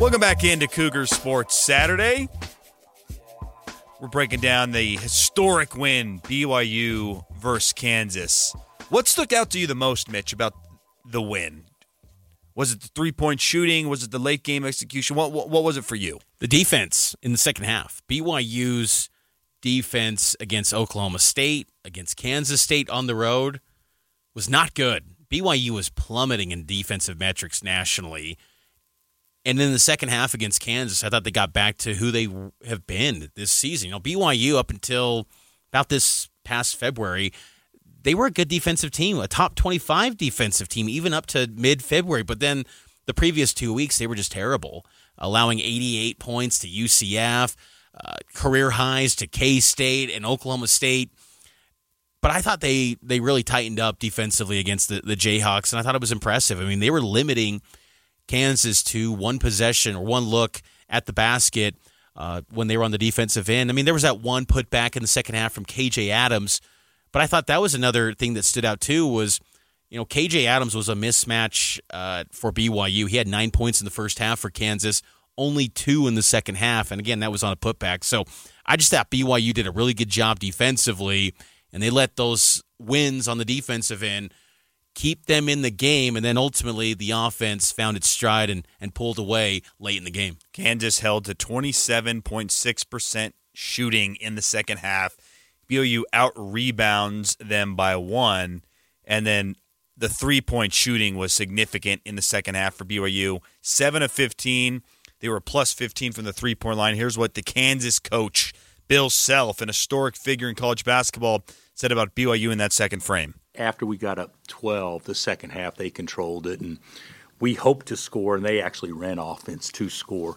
Welcome back into Cougars Sports Saturday. We're breaking down the historic win BYU versus Kansas. What stuck out to you the most, Mitch, about the win? Was it the three point shooting? Was it the late game execution? What, what, what was it for you? The defense in the second half. BYU's defense against Oklahoma State, against Kansas State on the road was not good. BYU was plummeting in defensive metrics nationally. And in the second half against Kansas, I thought they got back to who they have been this season. You know, BYU up until about this past February, they were a good defensive team, a top 25 defensive team, even up to mid February. But then the previous two weeks, they were just terrible, allowing 88 points to UCF, uh, career highs to K State and Oklahoma State. But I thought they, they really tightened up defensively against the, the Jayhawks, and I thought it was impressive. I mean, they were limiting – Kansas to one possession or one look at the basket uh, when they were on the defensive end. I mean, there was that one put back in the second half from KJ Adams, but I thought that was another thing that stood out too was, you know, KJ Adams was a mismatch uh, for BYU. He had nine points in the first half for Kansas, only two in the second half, and again that was on a putback. So I just thought BYU did a really good job defensively, and they let those wins on the defensive end keep them in the game, and then ultimately the offense found its stride and, and pulled away late in the game. Kansas held to 27.6% shooting in the second half. BYU out rebounds them by one, and then the three point shooting was significant in the second half for BYU. 7 of 15. They were plus 15 from the three point line. Here's what the Kansas coach, Bill Self, an historic figure in college basketball, said about BYU in that second frame after we got up 12, the second half, they controlled it, and we hoped to score, and they actually ran offense to score.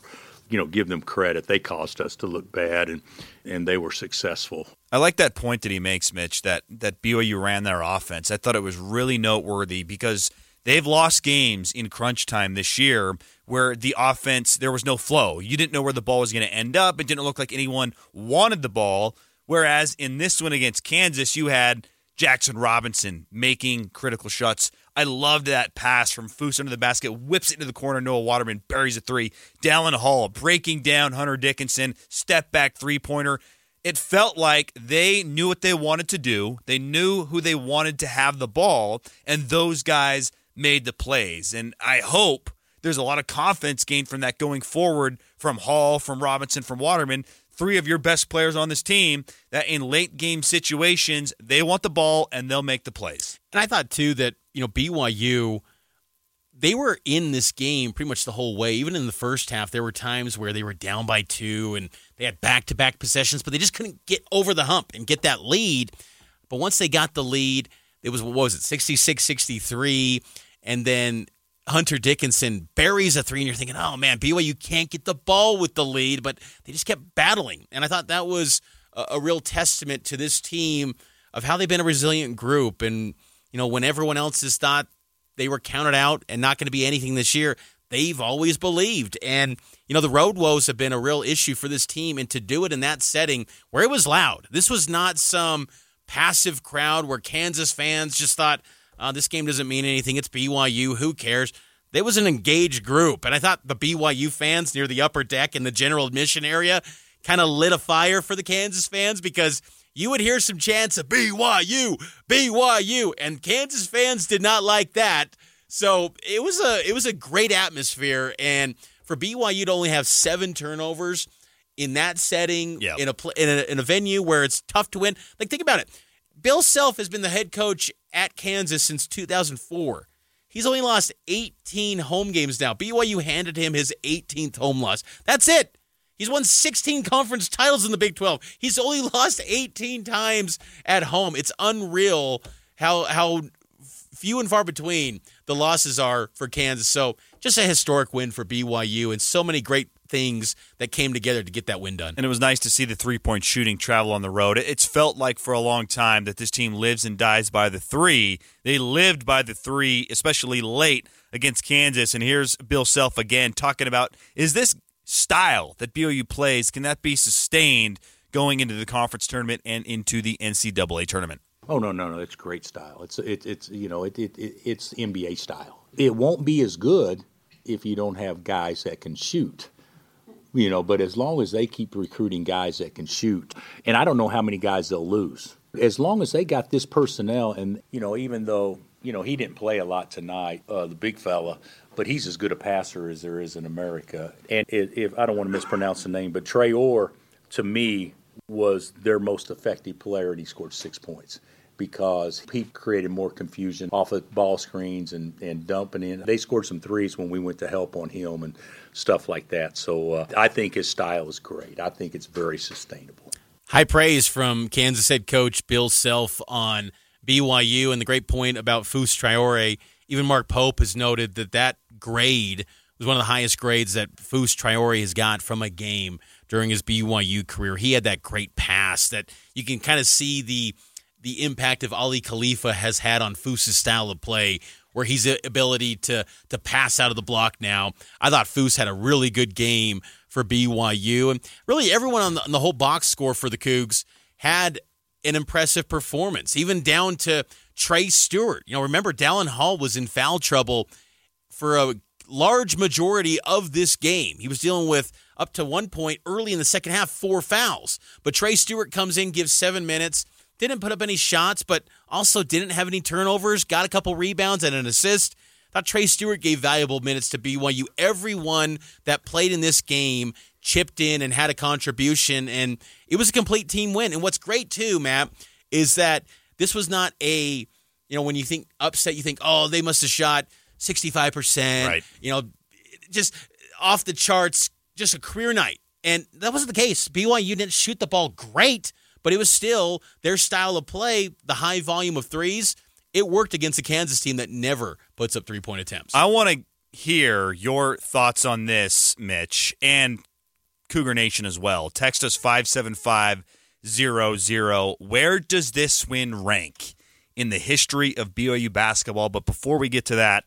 You know, give them credit. They caused us to look bad, and and they were successful. I like that point that he makes, Mitch. That that BYU ran their offense. I thought it was really noteworthy because they've lost games in crunch time this year where the offense there was no flow. You didn't know where the ball was going to end up. It didn't look like anyone wanted the ball. Whereas in this one against Kansas, you had Jackson Robinson making critical shots. I loved that pass from Foose under the basket, whips it into the corner. Noah Waterman buries a three. Dallin Hall breaking down Hunter Dickinson, step back three pointer. It felt like they knew what they wanted to do. They knew who they wanted to have the ball, and those guys made the plays. And I hope there's a lot of confidence gained from that going forward from Hall, from Robinson, from Waterman three of your best players on this team that in late game situations they want the ball and they'll make the plays. And I thought too that you know BYU they were in this game pretty much the whole way. Even in the first half, there were times where they were down by two and they had back to back possessions, but they just couldn't get over the hump and get that lead. But once they got the lead, it was what was it, 66 63. And then Hunter Dickinson buries a three, and you're thinking, oh man, BYU can't get the ball with the lead, but they just kept battling. And I thought that was a, a real testament to this team of how they've been a resilient group. And, you know, when everyone else has thought they were counted out and not going to be anything this year, they've always believed. And, you know, the road woes have been a real issue for this team. And to do it in that setting where it was loud, this was not some passive crowd where Kansas fans just thought, uh, this game doesn't mean anything. It's BYU. Who cares? There was an engaged group, and I thought the BYU fans near the upper deck in the general admission area kind of lit a fire for the Kansas fans because you would hear some chants of BYU, BYU, and Kansas fans did not like that. So it was a it was a great atmosphere, and for BYU to only have seven turnovers in that setting yep. in a in a in a venue where it's tough to win. Like think about it. Bill Self has been the head coach at Kansas since 2004. He's only lost 18 home games now. BYU handed him his 18th home loss. That's it. He's won 16 conference titles in the Big 12. He's only lost 18 times at home. It's unreal how how few and far between the losses are for Kansas. So, just a historic win for BYU and so many great things that came together to get that win done. And it was nice to see the three point shooting travel on the road. It's felt like for a long time that this team lives and dies by the three. They lived by the three, especially late against Kansas. And here's Bill Self again talking about is this style that BYU plays, can that be sustained going into the conference tournament and into the NCAA tournament? Oh no, no, no! It's great style. It's it, it's you know it, it, it it's NBA style. It won't be as good if you don't have guys that can shoot. You know, but as long as they keep recruiting guys that can shoot, and I don't know how many guys they'll lose. As long as they got this personnel, and you know, even though you know he didn't play a lot tonight, uh, the big fella, but he's as good a passer as there is in America. And if, I don't want to mispronounce the name, but Traore, to me, was their most effective player, and he scored six points because he created more confusion off of ball screens and, and dumping in. They scored some threes when we went to help on him and stuff like that. So uh, I think his style is great. I think it's very sustainable. High praise from Kansas head coach Bill Self on BYU and the great point about Fus Traore. Even Mark Pope has noted that that grade was one of the highest grades that Fus Traore has got from a game during his BYU career. He had that great pass that you can kind of see the – the impact of Aly Khalifa has had on Fus's style of play, where he's ability to to pass out of the block now. I thought Fus had a really good game for BYU, and really everyone on the, on the whole box score for the Cougs had an impressive performance, even down to Trey Stewart. You know, remember Dallin Hall was in foul trouble for a large majority of this game. He was dealing with up to one point early in the second half, four fouls. But Trey Stewart comes in, gives seven minutes didn't put up any shots, but also didn't have any turnovers, got a couple rebounds and an assist. Thought Trey Stewart gave valuable minutes to BYU. Everyone that played in this game chipped in and had a contribution, and it was a complete team win. And what's great too, Matt, is that this was not a, you know, when you think upset, you think, oh, they must have shot 65%, right. you know, just off the charts, just a career night. And that wasn't the case. BYU didn't shoot the ball great, but it was still their style of play, the high volume of threes. It worked against a Kansas team that never puts up three point attempts. I want to hear your thoughts on this, Mitch, and Cougar Nation as well. Text us 57500. Where does this win rank in the history of BYU basketball? But before we get to that,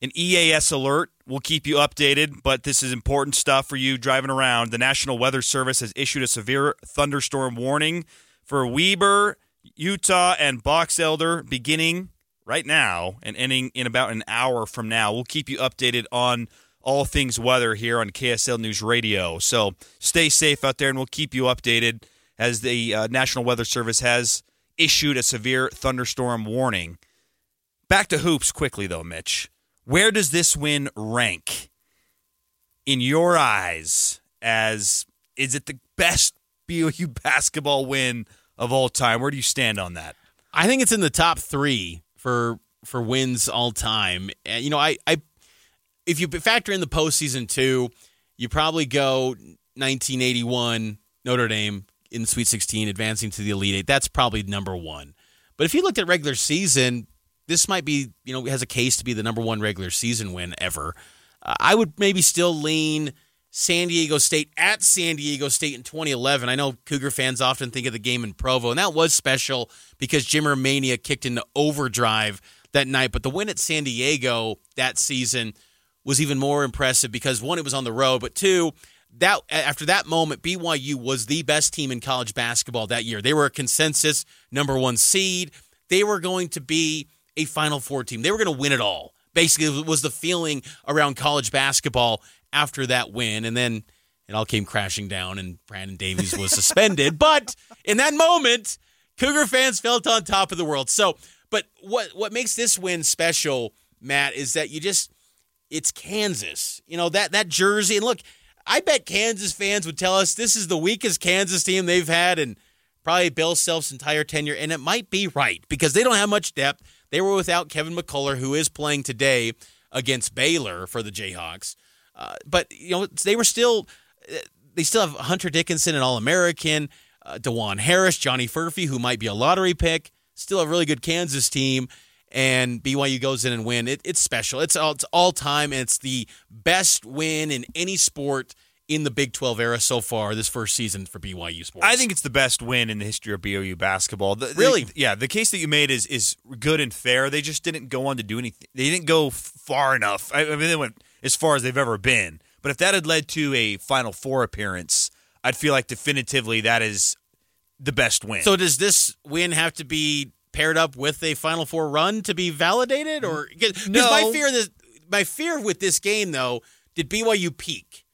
an EAS alert will keep you updated, but this is important stuff for you driving around. The National Weather Service has issued a severe thunderstorm warning for Weber, Utah, and Box Elder beginning right now and ending in about an hour from now. We'll keep you updated on all things weather here on KSL News Radio. So stay safe out there, and we'll keep you updated as the uh, National Weather Service has issued a severe thunderstorm warning. Back to hoops quickly, though, Mitch. Where does this win rank in your eyes as is it the best BYU basketball win of all time? Where do you stand on that? I think it's in the top three for for wins all time. And you know, I, I if you factor in the postseason too, you probably go 1981 Notre Dame in the Sweet 16, advancing to the Elite Eight. That's probably number one. But if you looked at regular season, this might be, you know, has a case to be the number one regular season win ever. Uh, I would maybe still lean San Diego State at San Diego State in 2011. I know Cougar fans often think of the game in Provo, and that was special because Jimmer Mania kicked into overdrive that night. But the win at San Diego that season was even more impressive because one, it was on the road, but two, that after that moment, BYU was the best team in college basketball that year. They were a consensus number one seed. They were going to be a Final Four team. They were going to win it all. Basically, was the feeling around college basketball after that win. And then it all came crashing down, and Brandon Davies was suspended. but in that moment, Cougar fans felt on top of the world. So, but what what makes this win special, Matt, is that you just it's Kansas. You know that that jersey, and look, I bet Kansas fans would tell us this is the weakest Kansas team they've had in probably Bill Self's entire tenure, and it might be right because they don't have much depth. They were without Kevin McCullar, who is playing today against Baylor for the Jayhawks. Uh, but you know they were still they still have Hunter Dickinson, an All American, uh, Dajuan Harris, Johnny Furphy, who might be a lottery pick. Still a really good Kansas team, and BYU goes in and win. It, it's special. It's all, it's all time, and it's the best win in any sport in the Big 12 era so far this first season for BYU sports. I think it's the best win in the history of BYU basketball. The, really? The, yeah, the case that you made is is good and fair. They just didn't go on to do anything. They didn't go far enough. I, I mean, they went as far as they've ever been, But if that had led to a Final Four appearance, I'd feel like definitively that is the best win. So does this win have to be paired up with a Final Four run to be validated, or because No. my fear this my fear with this game though did BYU peak,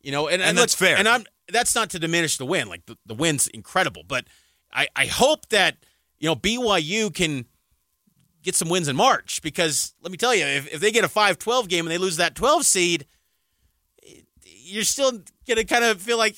you know, and, And look, that's fair. And I'm that's not to diminish the win, like the, the win's incredible, but I I hope that you know BYU can get some wins in March because let me tell you, if, if they get a 5-12 game and they lose that 12 seed, you're still gonna kind of feel like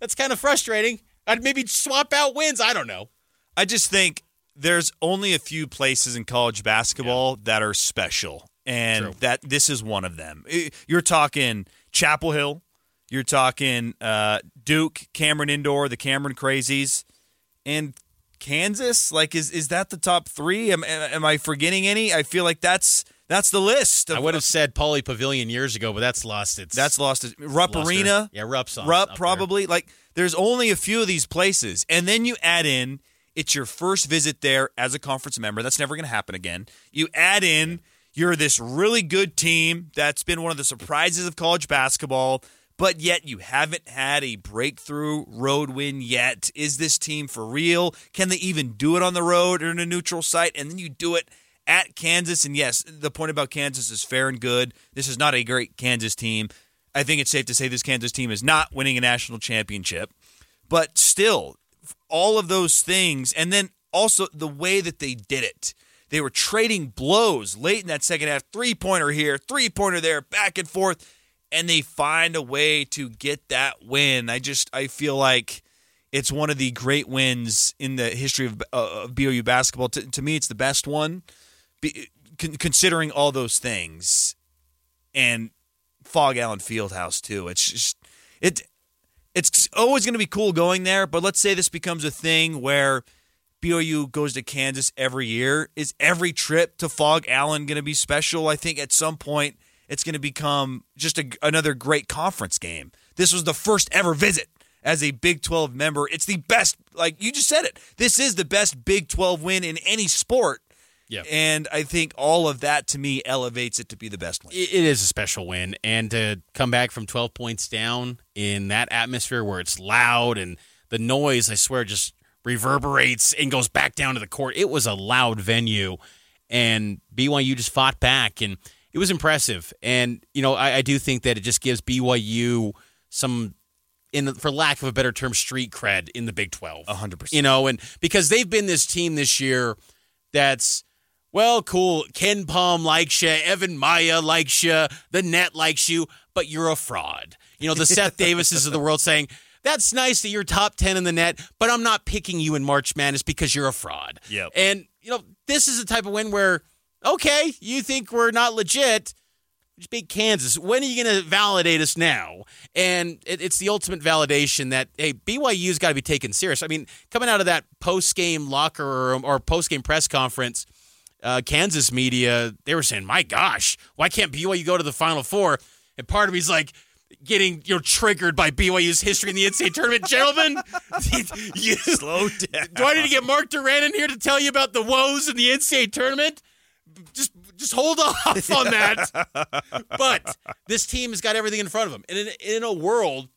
that's kind of frustrating. I'd maybe swap out wins. I don't know. I just think there's only a few places in college basketball that are special, and True. that this is one of them. You're talking Chapel Hill, you're talking uh, Duke, Cameron Indoor, the Cameron Crazies, and Kansas. Like, is is that the top three? Am, am I forgetting any? I feel like that's that's the list. Of, I would have said Pauley Pavilion years ago, but that's lost its. That's lost. Its, Rupp luster. Arena. Yeah, Rupp's on- Rupp up there. probably. Like there's only a few of these places, and then you add in it's your first visit there as a conference member. That's never going to happen again. You add in you're this really good team that's been one of the surprises of college basketball. But yet you haven't had a breakthrough road win yet. Is this team for real? Can they even do it on the road or in a neutral site? And then you do it at Kansas. And yes, the point about Kansas is fair and good. This is not a great Kansas team. I think it's safe to say this Kansas team is not winning a national championship. But still, all of those things, and then also the way that they did it. They were trading blows late in that second half, three pointer here, three pointer there, back and forth, and they find a way to get that win. I just I feel like it's one of the great wins in the history of, uh, of BYU basketball. To, to me, it's the best one, be, con- considering all those things, and Phog Allen Fieldhouse too. It's just it. It's always going to be cool going there, but let's say this becomes a thing where BYU goes to Kansas every year. Is every trip to Phog Allen going to be special? I think at some point it's going to become just a, another great conference game. This was the first ever visit as a Big 12 member. It's the best, like you just said it. This is the best Big 12 win in any sport. Yeah. And I think all of that to me elevates it to be the best win. It is a special win, and to come back from 12 points down in that atmosphere where it's loud and the noise, I swear, just reverberates and goes back down to the court. It was a loud venue, and BYU just fought back, and it was impressive. And you know, I, I do think that it just gives BYU some, in for lack of a better term, street cred in the Big 12. A hundred percent. You know, and because they've been this team this year that's well, cool. KenPom likes you. Evan Miya likes you. The NET likes you, but you're a fraud. You know, the Seth Davises of the world saying, that's nice that you're top 10 in the NET, but I'm not picking you in March Madness because you're a fraud. Yep. And, you know, this is the type of win where, okay, you think we're not legit. Just beat Kansas. When are you going to validate us now? And it, it's the ultimate validation that hey, BYU's got to be taken serious. I mean, coming out of that post game locker room or post game press conference, uh, Kansas media they were saying, "My gosh, why can't BYU go to the Final Four? And part of me's like. Getting you know triggered by BYU's history in the NCAA tournament, gentlemen. you, Slow down. do I need to get Mark Duran in here to tell you about the woes in the NCAA tournament? Just just hold off on that. but this team has got everything in front of them. And in, in a world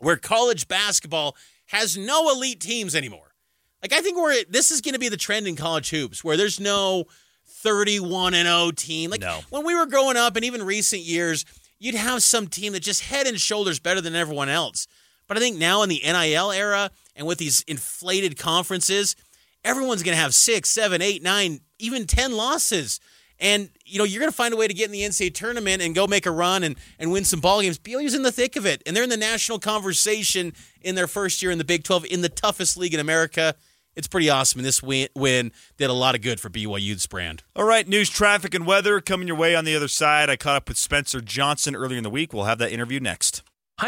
where college basketball has no elite teams anymore, like I think we're this is going to be the trend in college hoops where there's no 31 and 0 team. Like No. when we were growing up and even recent years, you'd have some team that just head and shoulders better than everyone else. But I think now in the NIL era and with these inflated conferences, everyone's going to have six, seven, eight, nine, even 10 losses. And, you know, you're going to find a way to get in the NCAA tournament and go make a run and, and win some ball games. BYU's in the thick of it. And they're in the national conversation in their first year in the Big 12 in the toughest league in America. It's pretty awesome. And this win, win did a lot of good for BYU's brand. All right, news, traffic, and weather coming your way on the other side. I caught up with Spencer Johnson earlier in the week. We'll have that interview next.